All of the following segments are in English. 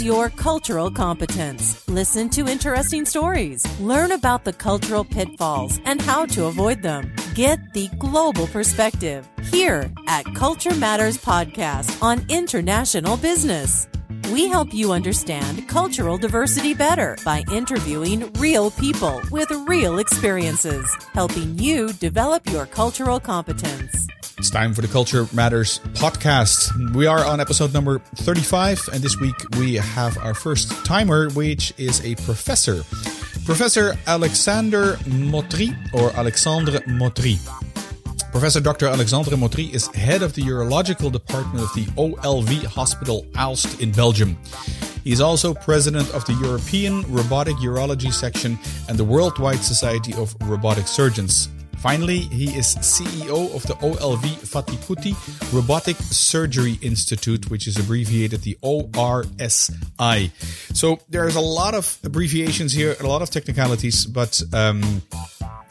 Your cultural competence. Listen to interesting stories. Learn about the cultural pitfalls and how to avoid them. Get the global perspective here at Culture Matters Podcast on international business. We help you understand cultural diversity better by interviewing real people with real experiences, helping you develop your cultural competence. It's time for the Culture Matters podcast. We are on episode number 35, and this week we have our first timer, which is a professor. Professor Alexander Mottrie, or Alexandre Mottrie. Professor Dr. Alexandre Mottrie is head of the urological department of the OLV Hospital Aalst in Belgium. He is also president of the European Robotic Urology Section and the Worldwide Society of Robotic Surgeons. Finally, he is CEO of the OLV Vattikuti Robotic Surgery Institute, which is abbreviated the ORSI. So there's a lot of abbreviations here, a lot of technicalities, but um,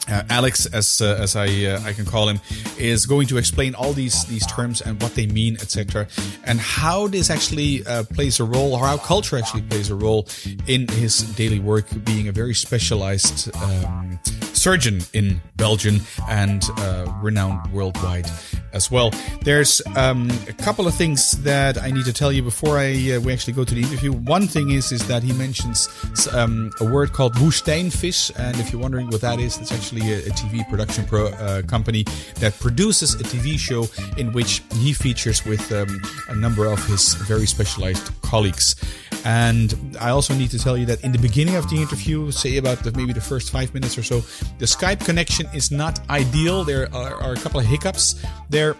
uh, Alex, as uh, as I uh, I can call him, is going to explain all these these terms and what they mean, etc., and how this actually uh, plays a role, or how culture actually plays a role in his daily work, being a very specialized um, surgeon in Belgium and uh, renowned worldwide as well. There's um, a couple of things that I need to tell you before I uh, we actually go to the interview. One thing is is that he mentions um, a word called woestijnvis, and if you're wondering what that is, it's actually a, a TV production pro, uh, company that produces a TV show in which he features with um, a number of his very specialized colleagues. And I also need to tell you that in the beginning of the interview, say about the, maybe the first five minutes or so, the Skype connection is not ideal. There are, are a couple of hiccups there.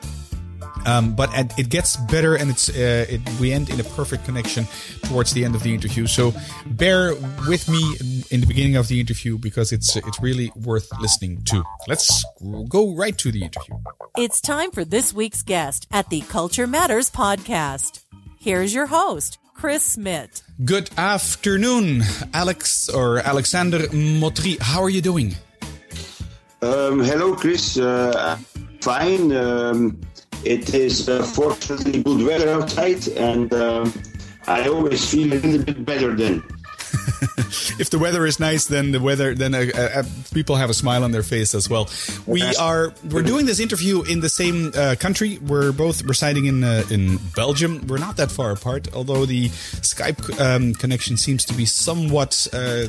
Um, but it gets better, and it's uh, it, we end in a perfect connection towards the end of the interview. So bear with me in the beginning of the interview because it's it's really worth listening to. Let's go right to the interview. It's time for this week's guest at the Culture Matters podcast. Here's your host, Chris Smith. Good afternoon, Alex or Alexander Mottrie. How are you doing? Um, hello, Chris. Uh, fine. Um, it is uh, fortunately good weather outside, and um, I always feel a little bit better then. if the weather is nice, then the weather, then uh, uh, people have a smile on their face as well. We are we're doing this interview in the same uh, country. We're both residing in uh, in Belgium. We're not that far apart, although the Skype um, connection seems to be somewhat uh,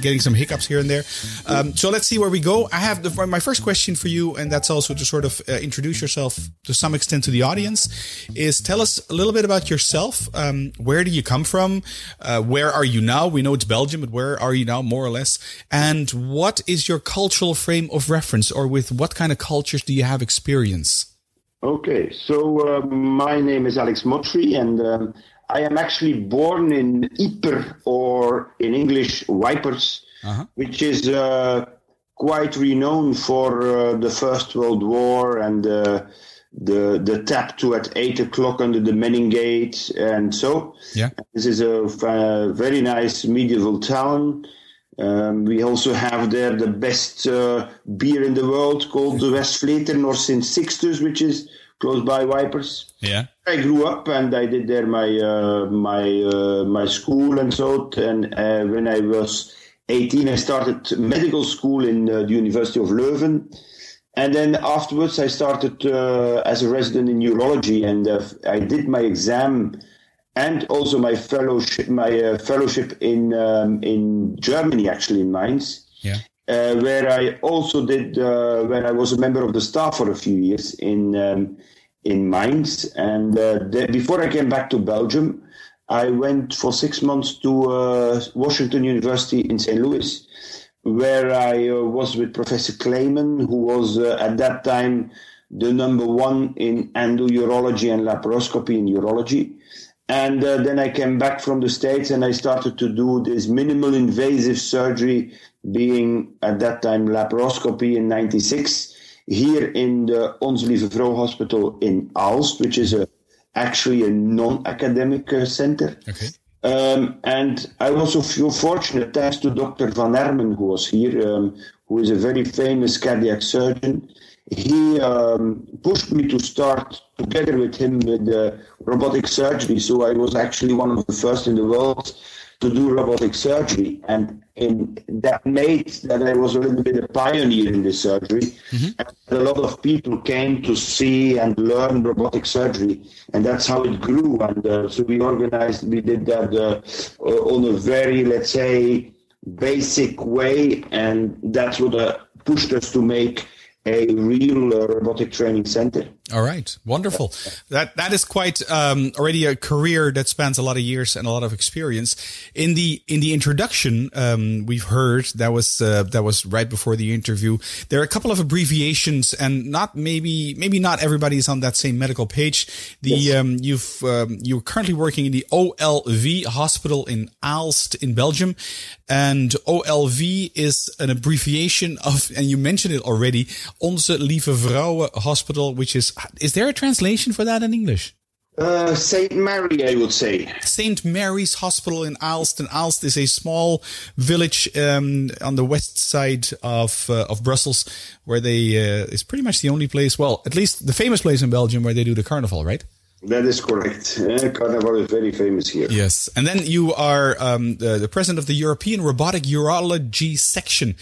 getting some hiccups here and there. Um, so let's see where we go. I have the, my first question for you, and that's also to sort of uh, introduce yourself to some extent to the audience. Is tell us a little bit about yourself. Um, where do you come from? where are you now? We know it's Belgium, but where are you now, more or less? And what is your cultural frame of reference, or with what kind of cultures do you have experience? Okay, so uh, my name is Alex Mottrie, and um, I am actually born in Ypres, or in English, Wipers, uh-huh. which is uh, quite renowned for uh, the First World War and uh, the the tap to at eight o'clock under the Menin Gate, and so yeah, this is a, a very nice medieval town. Um, we also have there the best uh, beer in the world called the Westvleteren or Sint Sixtus, which is close by Wipers. Yeah, I grew up and I did there my uh, my uh, my school and so. And uh, when I was 18, I started medical school in uh, the University of Leuven and then afterwards, I started uh, as a resident in urology, and uh, I did my exam and also my fellowship, my uh, fellowship in um, in Germany, actually in Mainz, yeah. Uh, where I also did uh, where I was a member of the staff for a few years in um, in Mainz, and uh, the, before I came back to Belgium, I went for six months to Washington University in St. Louis where I uh, was with Professor Clayman, who was uh, at that time the number one in endourology and laparoscopy in urology. And uh, then I came back from the States and I started to do this minimal invasive surgery, being at that time laparoscopy in 96, here in the Onze Lieve Vrouw Hospital in Aalst, which is a, actually a non academic uh, center. Okay. Um, and I also feel fortunate, thanks to Dr. Vanermen, who was here, um, who is a very famous cardiac surgeon. He um, pushed me to start together with him with uh, robotic surgery. So I was actually one of the first in the world to do robotic surgery. And in, that made that I was a little bit a pioneer in this surgery. Mm-hmm. And a lot of people came to see and learn robotic surgery. And that's how it grew. And uh, so we organized, we did that uh, on a very, let's say, basic way. And that's what uh, pushed us to make a real uh, robotic training center. All right, wonderful. That that is quite um, already a career that spans a lot of years and a lot of experience. In the in the introduction, um, we've heard that was uh, that was right before the interview. There are a couple of abbreviations, and not maybe maybe not everybody is on that same medical page. The yes. um, you've um, you're currently working in the OLV hospital in Aalst in Belgium, and OLV is an abbreviation of, and you mentioned it already, Onze Lieve Vrouwen Hospital, which is is there a translation for that in English? Uh, Saint Mary, I would say. Saint Mary's Hospital in Aalst. And Aalst is a small village um, on the west side of uh, of Brussels, where they uh, is pretty much the only place. Well, at least the famous place in Belgium where they do the carnival, right? That is correct. Uh, carnival is very famous here. Yes, and then you are um, the, the, president of the European Robotic Urology section.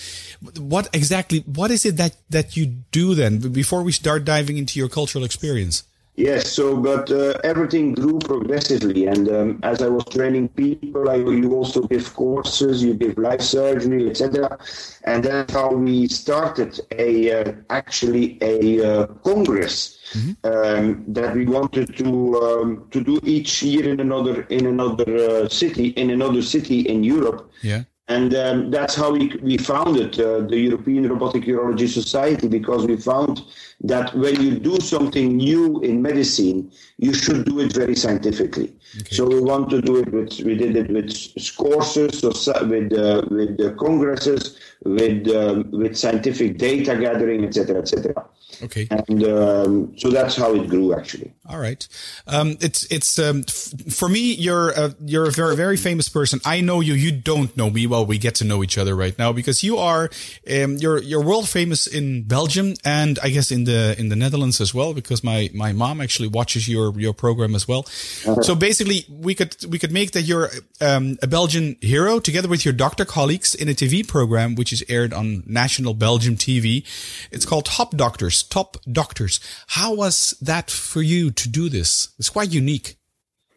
What exactly? What is it that that you do then? Before we start diving into your cultural experience. Yes, so but uh, everything grew progressively, and um, as I was training people, I, you also give courses, you give life surgery, etc., and that's how we started a uh, actually a uh, congress mm-hmm. um, that we wanted to um, to do each year in another in another uh, city in another city in Europe. Yeah. And um, that's how we, we founded uh, the European Robotic Urology Society because we found that when you do something new in medicine, you should do it very scientifically. Okay. So we want to do it with, we did it with courses, with, uh, with uh, congresses, with, um, with scientific data gathering, etc., etc. Okay. And um, so that's how it grew, actually. All right. Um, it's it's um, f- for me. You're a, you're a very very famous person. I know you. You don't know me. Well, we get to know each other right now because you are um, you're you're world famous in Belgium and I guess in the in the Netherlands as well. Because my my mom actually watches your your program as well. Uh-huh. So basically, we could we could make that you're um, a Belgian hero together with your doctor colleagues in a TV program which is aired on national Belgium TV. It's called Top Doctors top doctors. How was that for you to do this? It's quite unique.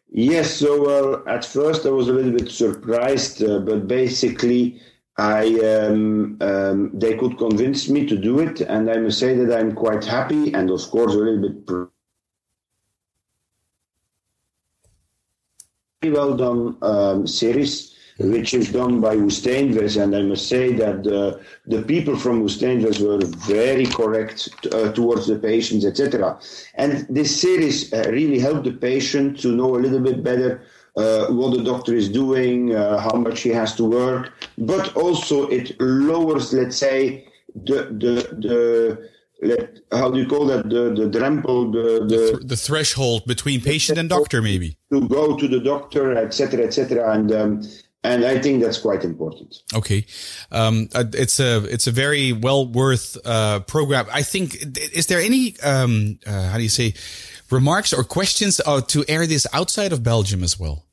Yes, so uh, at first I was a little bit surprised, uh, but basically I um, um, they could convince me to do it, and I must say that I'm quite happy, and of course a little bit. Well done um, series which is done by Woestijnvis. And I must say that uh, the people from Woestijnvis were very correct uh, towards the patients, etc. And this series uh, really helped the patient to know a little bit better uh, what the doctor is doing, uh, how much he has to work, but also it lowers, let's say, the the the let, how do you call that the the drempel the the, the, th- the threshold between patient and doctor maybe to go to the doctor etc etc and um, and I think that's quite important. Okay, um, uh, it's a it's a very well worth uh, program. I think. Is there any um, uh, how do you say remarks or questions uh, to air this outside of Belgium as well?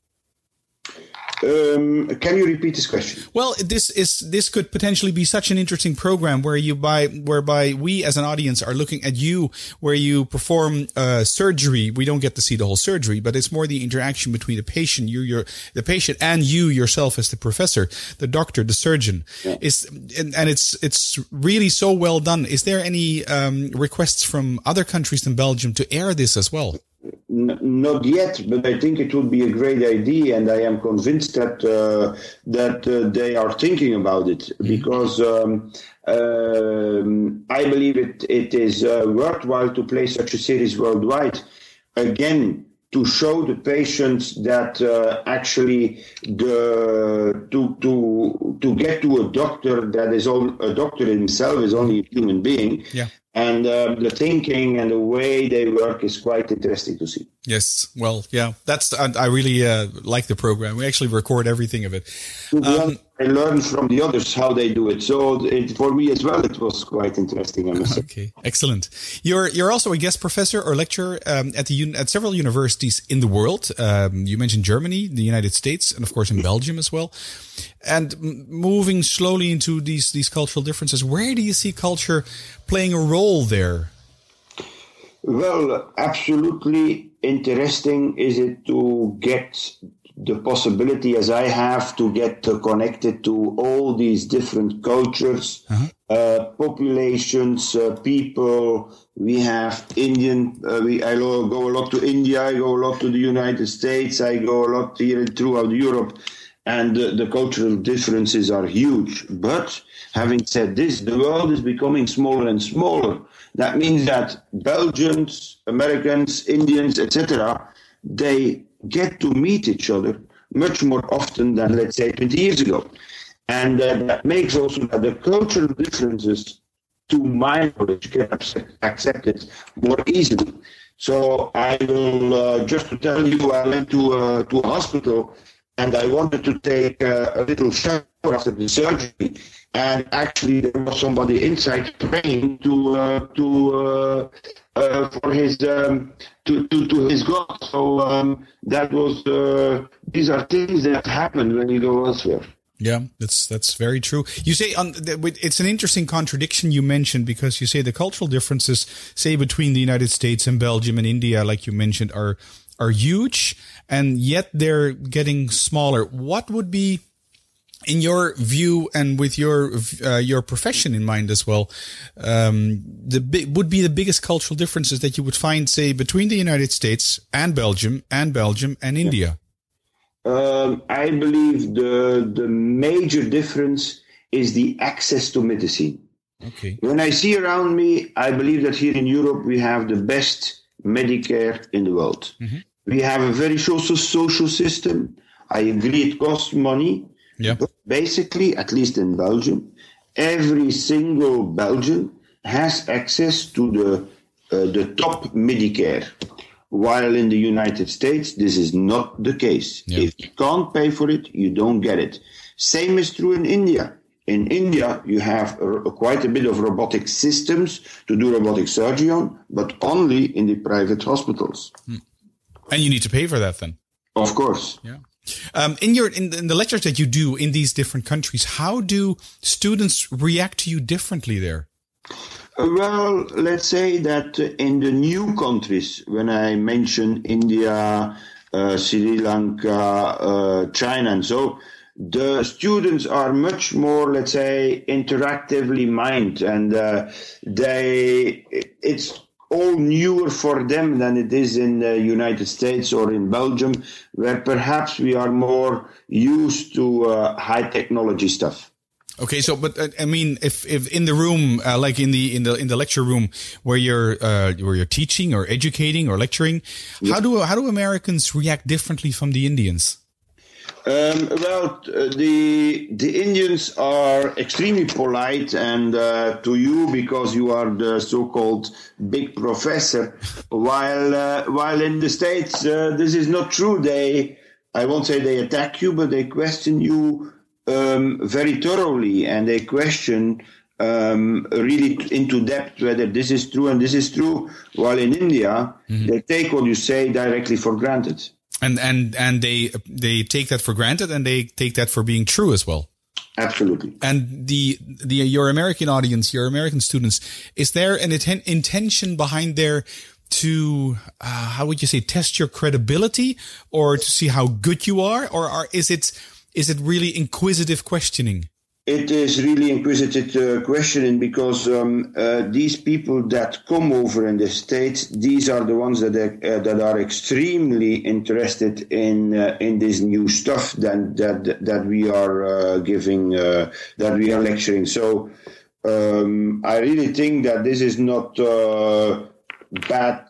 Um, can you repeat this question? Well, this is this could potentially be such an interesting program where you by whereby we as an audience are looking at you, where you perform uh, surgery. We don't get to see the whole surgery, but it's more the interaction between the patient, you, your the patient, and you yourself as the professor, the doctor, the surgeon. Yeah. Is and, and, it's it's really so well done. Is there any um, requests from other countries than Belgium to air this as well? N- not yet, but I think it would be a great idea, and I am convinced that uh, that uh, they are thinking about it mm-hmm. because um, um, I believe it it is uh, worthwhile to play such a series worldwide. Again, to show the patients that uh, actually the to to to get to a doctor that is all a doctor himself is only a human being yeah. And um, the thinking and the way they work is quite interesting to see. Yes, well, yeah, that's I, really uh, like the program. We actually record everything of it. Um, I learned from the others how they do it, so it, for me as well, it was quite interesting. I must okay, excellent. You're you're also a guest professor or lecturer um, at the at several universities in the world. Um, you mentioned Germany, the United States, and of course in Belgium as well. And moving slowly into these these cultural differences, where do you see culture playing a role there? Well, absolutely interesting is it to get the possibility as I have to get connected to all these different cultures, uh-huh. uh, populations, uh, people. We have Indian. Uh, we I go a lot to India. I go a lot to the United States. I go a lot here throughout Europe, and the cultural differences are huge. But having said this, the world is becoming smaller and smaller. That means that Belgians, Americans, Indians, etc., they get to meet each other much more often than, let's say, 20 years ago. And uh, that makes also that the cultural differences, to my knowledge, get accepted more easily. So I will, uh, just to tell you, I went to, uh, to a hospital and I wanted to take uh, a little shower after the surgery and actually there was somebody inside praying to uh, to uh, uh, for his um, to, to, to his God. So um, that was uh, these are things that happen when you go elsewhere. Yeah, that's that's very true. You say on it's an interesting contradiction you mentioned because you say the cultural differences, say between the United States and Belgium and India, like you mentioned, are are huge, and yet they're getting smaller. What would be in your view and with your uh, your profession in mind as well, um, the would be the biggest cultural differences that you would find, say, between the United States and Belgium and Belgium and India. Um, I believe the the major difference is the access to medicine. Okay. When I see around me, I believe that here in Europe we have the best Medicare in the world. Mm-hmm. We have a very social social system. I agree it costs money, yeah. But basically, at least in Belgium, every single Belgian has access to the uh, the top Medicare. While in the United States, this is not the case. Yeah. If you can't pay for it, you don't get it. Same is true in India. In India, you have a, quite a bit of robotic systems to do robotic surgery on, but only in the private hospitals. Hmm. And you need to pay for that then? Of course. Yeah. Um, in your in the, in the, lectures that you do in these different countries, how do students react to you differently there? Well, let's say that in the new countries, when I mention India, uh, Sri Lanka, uh, China, and so, the students are much more, let's say, interactively minded, and uh, they it's all newer for them than it is in the United States or in Belgium, where perhaps we are more used to uh, high technology stuff. Okay, so but uh, I mean, if if in the room, uh, like in the in the in the lecture room where you're uh, where you're teaching or educating or lecturing, how do how do Americans react differently from the Indians? Um, well, uh, the the Indians are extremely polite, and uh, to you because you are the so-called big professor. While uh, while in the states, uh, this is not true. They, I won't say they attack you, but they question you um, very thoroughly, and they question um, really into depth whether this is true and this is true. While in India, mm-hmm. they take what you say directly for granted and and and they they take that for granted and they take that for being true as well. Absolutely. And the the your american audience your american students is there an inten- intention behind there to uh, how would you say test your credibility or to see how good you are? Or are, is it is it really inquisitive questioning it is really inquisitive uh, questioning because um, uh, these people that come over in the states, these are the ones that are, uh, that are extremely interested in uh, in this new stuff that that that we are uh, giving, uh, that we are lecturing. So um, I really think that this is not bad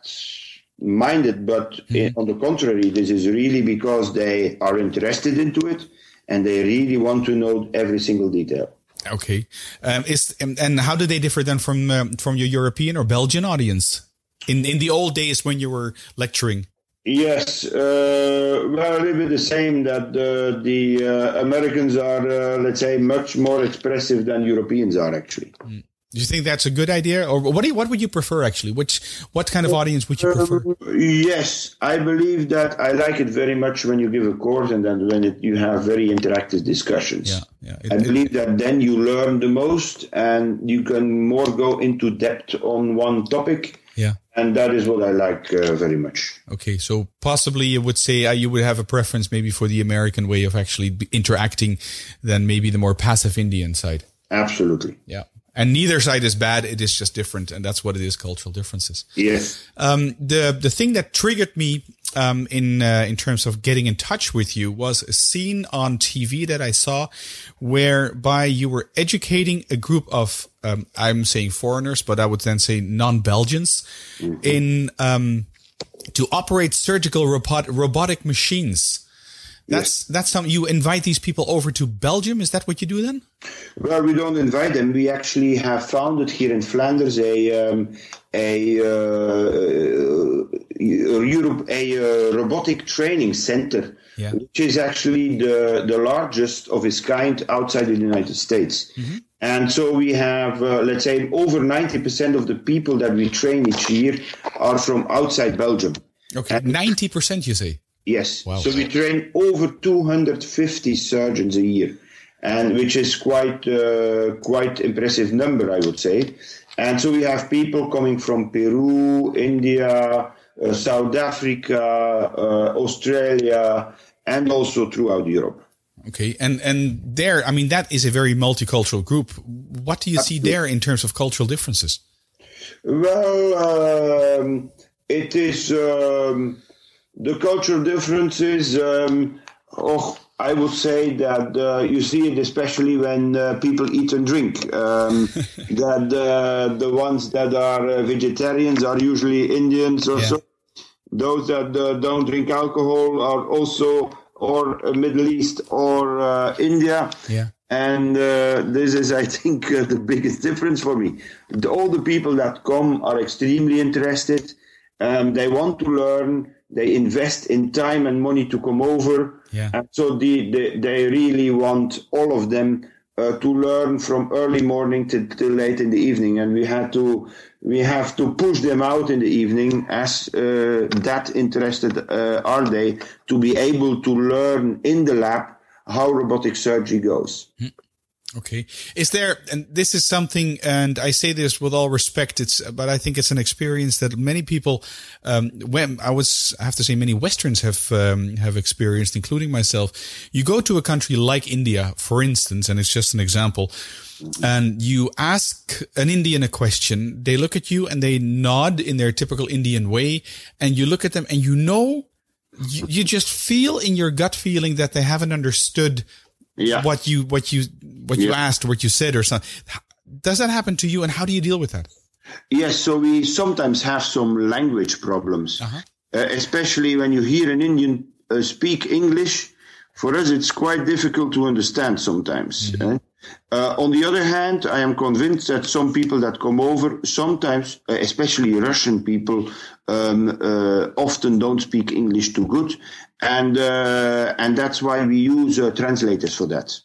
minded, but mm-hmm. on the contrary, this is really because they are interested into it and they really want to know every single detail. Okay. Um, is and, and, how do they differ then from um, from your European or Belgian audience in in the old days when you were lecturing? Yes, uh, well, a little bit the same. That the the uh, Americans are, uh, let's say, much more expressive than Europeans are actually. Mm. Do you think that's a good idea, or what? Do you, what would you prefer actually? Which what kind of audience would you prefer? Uh, yes, I believe that I like it very much when you give a course and then when it, you have very interactive discussions. Yeah, yeah. It, I believe it, that then you learn the most and you can more go into depth on one topic. Yeah, and that is what I like uh, very much. Okay, so possibly you would say uh, you would have a preference maybe for the American way of actually interacting than maybe the more passive Indian side. Absolutely. Yeah and neither side is bad. It is just different, and that's what it is: cultural differences. Yes. Um, the the thing that triggered me um, in uh, in terms of getting in touch with you was a scene on TV that I saw, whereby you were educating a group of um, I'm saying foreigners, but I would then say non-Belgians mm-hmm. in um, to operate surgical robot, robotic machines. That's yes. that's something you invite these people over to Belgium. Is that what you do then? Well, we don't invite them. We actually have founded here in Flanders a um, a uh, Europe a uh, robotic training center, yeah. which is actually the the largest of its kind outside the United States. Mm-hmm. And so we have, uh, let's say, over ninety percent of the people that we train each year are from outside Belgium. Okay, ninety percent, you say. Yes. Wow. So we train over 250 surgeons a year, and which is quite uh, quite impressive number, I would say. And so we have people coming from Peru, India, uh, South Africa, uh, Australia, and also throughout Europe. Okay, and and there, I mean, that is a very multicultural group. What do you Absolutely. see there in terms of cultural differences? Well, um, it is. Um, the cultural differences, um, oh, I would say that uh, you see it especially when uh, people eat and drink. Um, that uh, the ones that are uh, vegetarians are usually Indians or yeah. so. Those that uh, don't drink alcohol are also or uh, Middle East or India. Yeah. And this is, I think, the biggest difference for me. The, all the people that come are extremely interested. Um, they want to learn they invest in time and money to come over. Yeah. And so the, the, they really want all of them uh, to learn from early morning till, till late in the evening. And we had to, we have to push them out in the evening as uh, that interested uh, are they to be able to learn in the lab how robotic surgery goes. Mm. Okay. Is there, and this is something, and I say this with all respect, it's, but I think it's an experience that many people, um, when I was, I have to say many Westerns have, um, have experienced, including myself. You go to a country like India, for instance, and it's just an example, and you ask an Indian a question, they look at you and they nod in their typical Indian way, and you look at them and you know, you, you just feel in your gut feeling that they haven't understood yeah. what you what you what yeah. you asked, what you said, or something. Does that happen to you, and how do you deal with that? Yes, so we sometimes have some language problems, uh-huh. uh, especially when you hear an Indian uh, speak English. For us, it's quite difficult to understand sometimes. Mm-hmm. Eh? Uh, on the other hand, I am convinced that some people that come over, sometimes, uh, especially Russian people, um, uh, often don't speak English too good, and uh, and that's why we use uh, translators for that.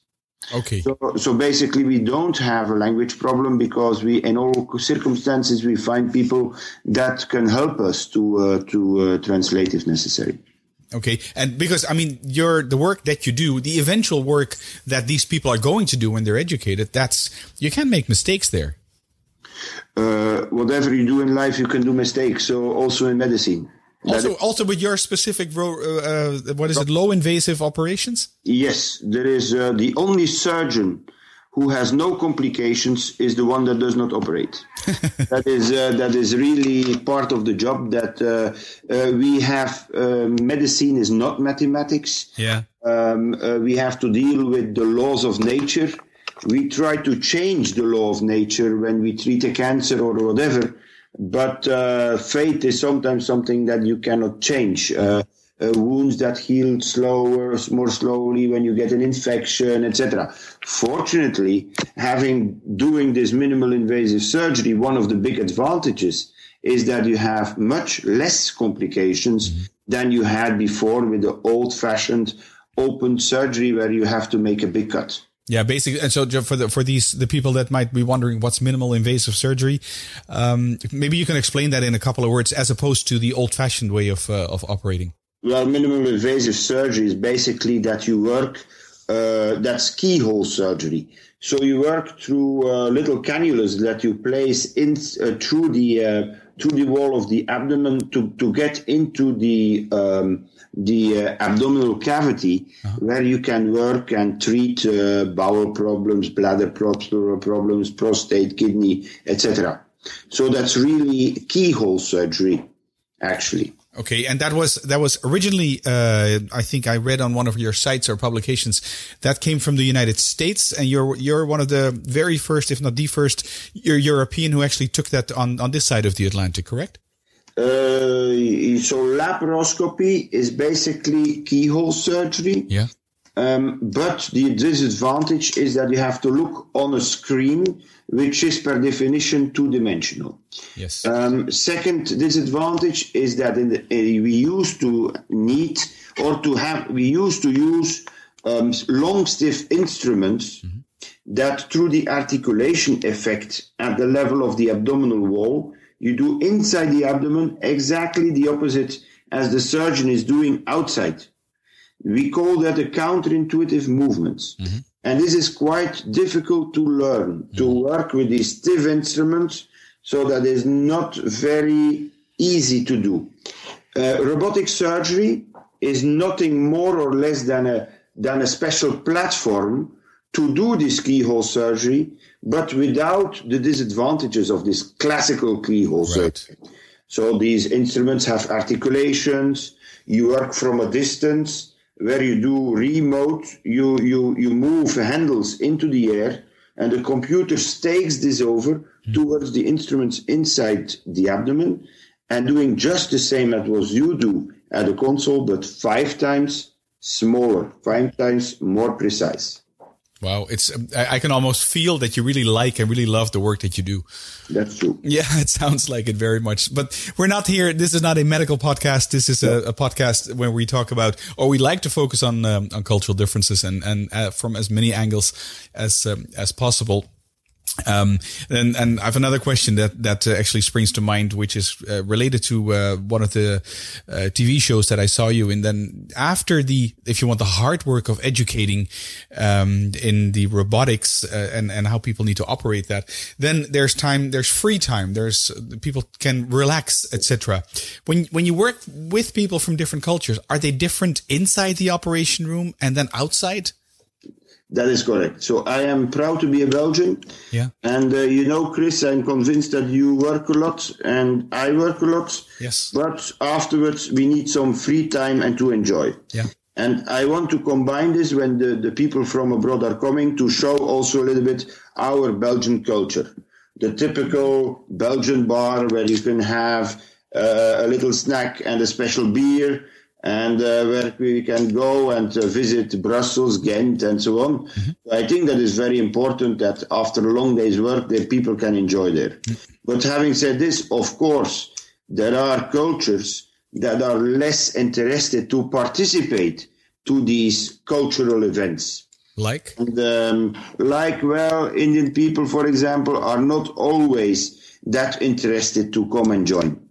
Okay. So, so basically, we don't have a language problem because we, in all circumstances, we find people that can help us to uh, to uh, translate if necessary. Okay, and because I mean, your the work that you do, the eventual work that these people are going to do when they're educated, that's you can make mistakes there. Uh, whatever you do in life, you can do mistakes. So also in medicine. Also, also with your specific, uh, uh, what is it, low invasive operations? Yes, there is uh, the only surgeon who has no complications is the one that does not operate. that is uh, that is really part of the job. That uh, uh, we have medicine is not mathematics. Yeah, um, we have to deal with the laws of nature. We try to change the law of nature when we treat a cancer or whatever but uh, fate is sometimes something that you cannot change. Uh, uh, wounds that heal slower, more slowly when you get an infection, etc. Fortunately, having doing this minimal invasive surgery, one of the big advantages is that you have much less complications than you had before with the old-fashioned open surgery where you have to make a big cut. Yeah, basically, and so for the for these the people that might be wondering what's minimal invasive surgery, um, maybe you can explain that in a couple of words, as opposed to the old-fashioned way of uh, of operating. Well, minimal invasive surgery is basically that you work. Uh, that's keyhole surgery. So you work through uh, little cannulas that you place in uh, through the through the wall of the abdomen to to get into the um, the uh, abdominal cavity uh-huh. where you can work and treat uh, bowel problems, bladder problems, prostate, kidney, etc. So that's really keyhole surgery, actually. Okay, and that was that was originally, uh, I think I read on one of your sites or publications that came from the United States, and you're you're one of the very first, if not the first, European who actually took that on on this side of the Atlantic, correct? Uh, so laparoscopy is basically keyhole surgery. Yeah. Um, but the disadvantage is that you have to look on a screen, which is per definition two dimensional. Yes. Um, second disadvantage is that the, uh, we used to need or to have, we used to use um, long stiff instruments mm-hmm. that through the articulation effect at the level of the abdominal wall you do inside the abdomen exactly the opposite as the surgeon is doing outside. We call that a counterintuitive movements. Mm-hmm. And this is quite difficult to learn, mm-hmm. to work with these stiff instruments, so that is not very easy to do. Uh, robotic surgery is nothing more or less than a, than a special platform to do this keyhole surgery but without the disadvantages of this classical keyhole right. surgery. So these instruments have articulations. You work from a distance where you do remote. You you you move handles into the air, and the computer takes this over mm. towards the instruments inside the abdomen, and doing just the same as what you do at the console, but five times smaller, five times more precise. Wow, it's I can almost feel that you really like and really love the work that you do. That's true. Yeah, it sounds like it very much. But we're not here. This is not a medical podcast. This is a, a podcast where we talk about, or we like to focus on um, on cultural differences and and uh, from as many angles as um, as possible. Um, and, and I have another question that, that uh, actually springs to mind, which is uh, related to uh, one of the uh, TV shows that I saw you in. Then after the, if you want the hard work of educating um, in the robotics uh, and, and how people need to operate that, then there's time, there's free time, there's people can relax, etc. When when you work with people from different cultures, are they different inside the operation room and then outside? That is correct. So I am proud to be a Belgian. Yeah. And uh, you know, Chris, I'm convinced that you work a lot and I work a lot. Yes. But afterwards, we need some free time and to enjoy. Yeah. And I want to combine this when the, the people from abroad are coming to show also a little bit our Belgian culture. The typical Belgian bar where you can have uh, a little snack and a special beer and uh, where we can go and uh, visit Brussels, Ghent, and so on. Mm-hmm. I think that is very important that after a long day's work, the people can enjoy there. Mm-hmm. But having said this, of course, there are cultures that are less interested to participate to these cultural events. Like? And, um, like, well, Indian people, for example, are not always that interested to come and join.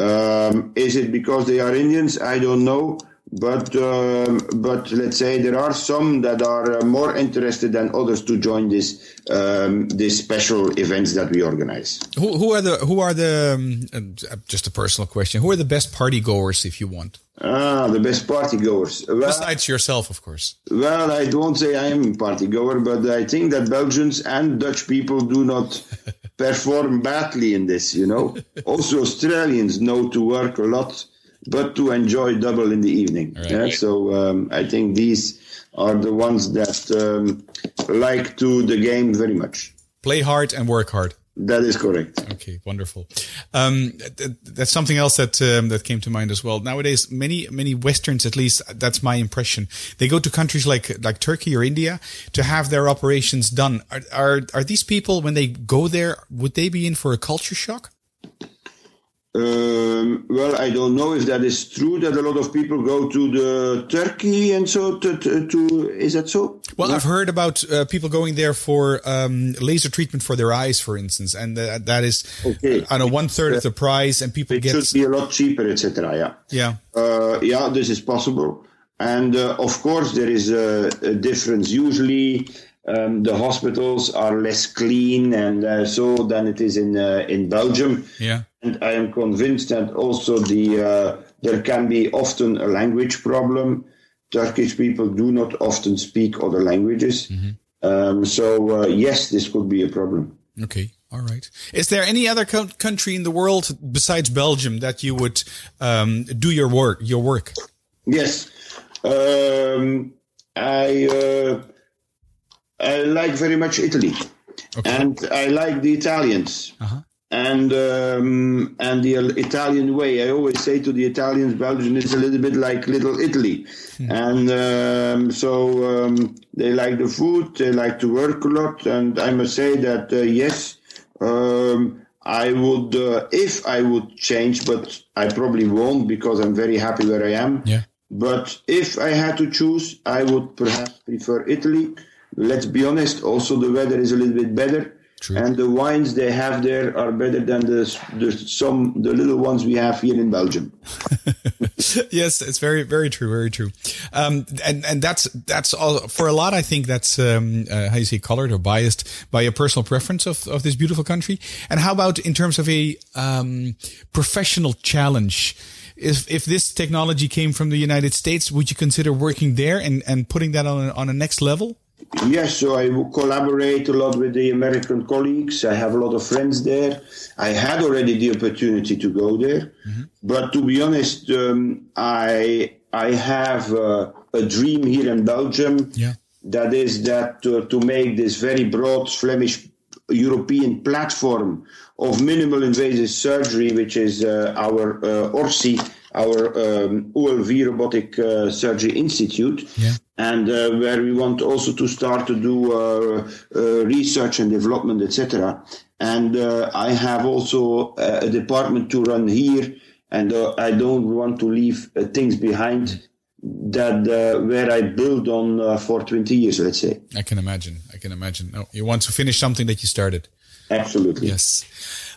Um, is it because they are Indians? I don't know. But um, but let's say there are some that are uh, more interested than others to join this um, these special events that we organize. Who, who are the who are the um, uh, just a personal question? Who are the best party goers, if you want? Ah, the best party goers. Well, Besides yourself, of course. Well, I don't say I am a party goer, but I think that Belgians and Dutch people do not perform badly in this, you know. also, Australians know to work a lot, but to enjoy double in the evening. Right. Yeah? So um, I think these are the ones that um, like to the game very much. Play hard and work hard. That is correct. Okay, wonderful. Um, th- that's something else that um, that came to mind as well. Nowadays, many many Westerns, at least that's my impression, they go to countries like like Turkey or India to have their operations done. Are are, are these people when they go there? Would they be in for a culture shock? Um, well, I don't know if that is true that a lot of people go to the Turkey and so to, to, to is that so? Well, I've heard about uh, people going there for um, laser treatment for their eyes, for instance, and uh, that is okay. on a one third of the price, and people it get should be a lot cheaper, etc. Yeah, yeah, uh, yeah. This is possible, and uh, of course there is a, a difference. Usually, um, the hospitals are less clean and uh, so than it is in uh, in Belgium. Yeah, and I am convinced that also the uh, there can be often a language problem. Turkish people do not often speak other languages, mm-hmm. um, so uh, yes, this could be a problem. Okay. All right. Is there any other co- country in the world besides Belgium that you would um, do your work? Your work? Yes, um, I uh, I like very much Italy, okay. and I like the Italians. Uh-huh. And um, and the Italian way, I always say to the Italians, Belgium is a little bit like Little Italy, hmm. and um, so um, they like the food, they like to work a lot, and I must say that uh, yes, um, I would uh, if I would change, but I probably won't because I'm very happy where I am. Yeah. But if I had to choose, I would perhaps prefer Italy let's be honest, also the weather is a little bit better. True. And the wines they have there are better than the, the some the little ones we have here in Belgium. yes, it's very very true, very true. Um, and and that's that's all for a lot. I think that's um, uh, how you say colored or biased by a personal preference of of this beautiful country. And how about in terms of a um, professional challenge? If if this technology came from the United States, would you consider working there and and putting that on on a next level? Yes, so I collaborate a lot with the American colleagues. I have a lot of friends there. I had already the opportunity to go there, mm-hmm. but to be honest, um, I I have uh, a dream here in Belgium. Yeah. That is that uh, to make this very broad Flemish European platform of minimal invasive surgery, which is uh, our uh, ORSI, our um, OLV Robotic uh, Surgery Institute. Yeah and uh, where we want also to start to do uh, uh, research and development, etc. And uh, I have also a department to run here, and uh, I don't want to leave things behind that where I build on for 20 years, let's say. I can imagine. I can imagine. No, you want to finish something that you started. Absolutely. Yes.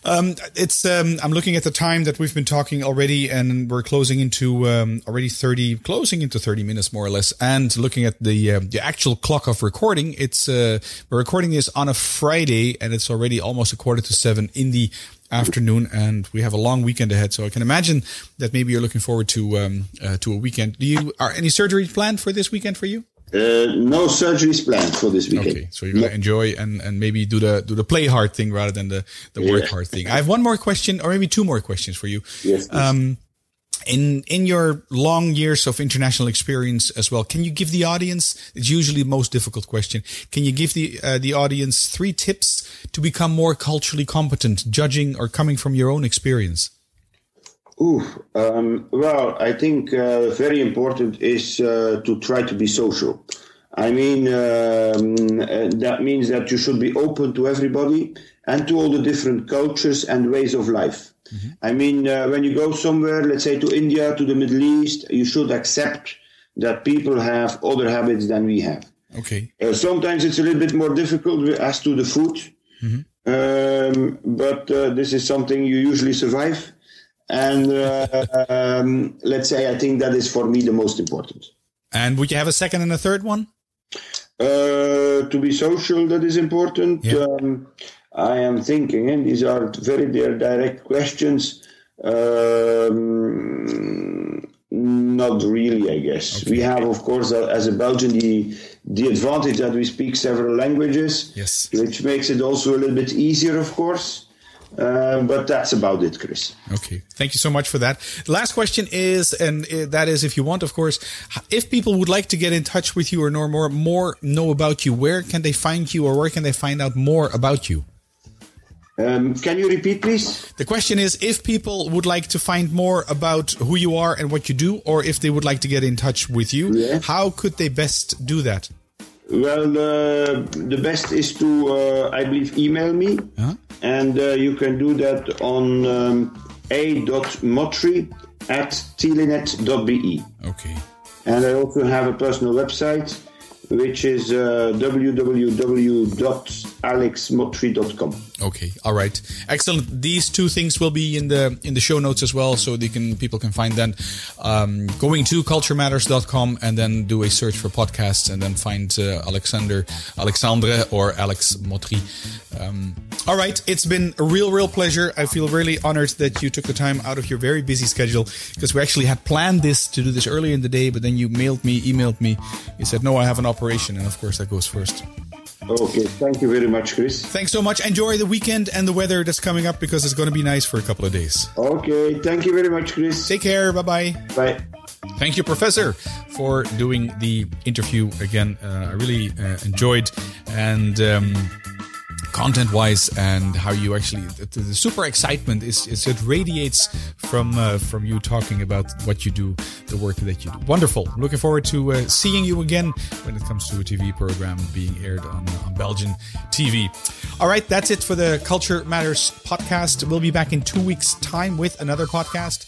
Um, it's um, I'm looking at the time that we've been talking already, and we're closing into um, already 30, closing into 30 minutes more or less. And looking at the uh, the actual clock of recording, it's uh, we're recording this on a Friday, and it's already almost a quarter to seven in the afternoon, and we have a long weekend ahead. So I can imagine that maybe you're looking forward to um, uh, to a weekend. Do you are any surgery planned for this weekend for you? Uh, no surgeries planned for this weekend. Okay, so you're gonna enjoy and, and maybe do the do the play hard thing rather than the the yeah. work hard thing. I have one more question, or maybe two more questions for you. Yes. Um, in in your long years of international experience as well, can you give the audience? It's usually the most difficult question. Can you give the uh, the audience three tips to become more culturally competent, judging or coming from your own experience? Ooh, um, well, I think uh, very important is uh, to try to be social. I mean, um, uh, that means that you should be open to everybody and to all the different cultures and ways of life. Mm-hmm. I mean, uh, when you go somewhere, let's say to India, to the Middle East, you should accept that people have other habits than we have. Okay. Uh, sometimes it's a little bit more difficult as to the food, mm-hmm. um, but uh, this is something you usually survive. And uh, um, let's say I think that is for me the most important. And would you have a second and a third one? Uh, to be social, that is important. Yeah. Um, I am thinking, and these are very direct questions. Um, not really, I guess. Okay. We have, of course, uh, as a Belgian, the the advantage that we speak several languages, yes, which makes it also a little bit easier, of course. Uh, but that's about it, Chris. Okay. Thank you so much for that. Last question is, and uh, that is, if you want, of course, if people would like to get in touch with you or know more, more know about you, where can they find you or where can they find out more about you? Um, can you repeat, please? The question is if people would like to find more about who you are and what you do, or if they would like to get in touch with you, Yeah. how could they best do that? Well, uh, the best is to, uh, I believe, email me. Huh? And uh, you can do that on um, a.motri at telenet.be. Okay. And I also have a personal website, which is uh, www.alexmotri.com. Okay, all right, excellent. These two things will be in the in the show notes as well, so they can people can find them. Um, going to culturematters.com and then do a search for podcasts and then find uh, Alexander, Alexandre, or Alex Mottrie. Um, all right, it's been a real, real pleasure. I feel really honored that you took the time out of your very busy schedule because we actually had planned this to do this earlier in the day, but then you mailed me, emailed me. You said no, I have an operation, and of course that goes first. Okay, thank you very much, Chris. Thanks so much. Enjoy the weekend and the weather that's coming up because it's going to be nice for a couple of days. Okay, thank you very much, Chris. Take care. Bye bye. Bye. Thank you, Professor, for doing the interview again. Uh, I really uh, enjoyed and. Um, content wise and how you actually the, the super excitement is, is it radiates from uh, from you talking about what you do the work that you do. Wonderful. Looking forward to uh, seeing you again when it comes to a tv program being aired on, on belgian tv all right that's it for the culture matters podcast. We'll be back in two weeks time with another podcast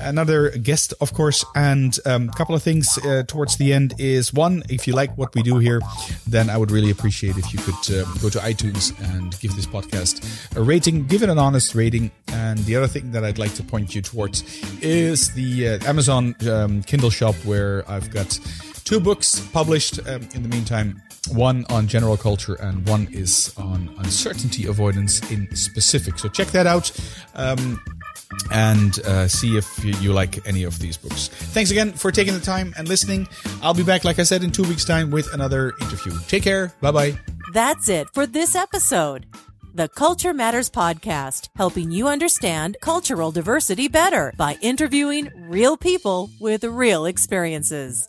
another guest, of course, and a um, couple of things uh, towards the end is one, if you like what we do here, then I would really appreciate if you could uh, go to iTunes and give this podcast a rating, give it an honest rating. And the other thing that I'd like to point you towards is the uh, Amazon um, Kindle shop where I've got two books published um, in the meantime one on general culture and one is on uncertainty avoidance in specific. So check that out. Um, and uh, see if you, you, like any of these books. Thanks again for taking the time and listening. I'll be back, like I said, in two weeks' time with another interview. Take care. Bye bye. That's it for this episode. The Culture Matters Podcast, helping you understand cultural diversity better by interviewing real people with real experiences.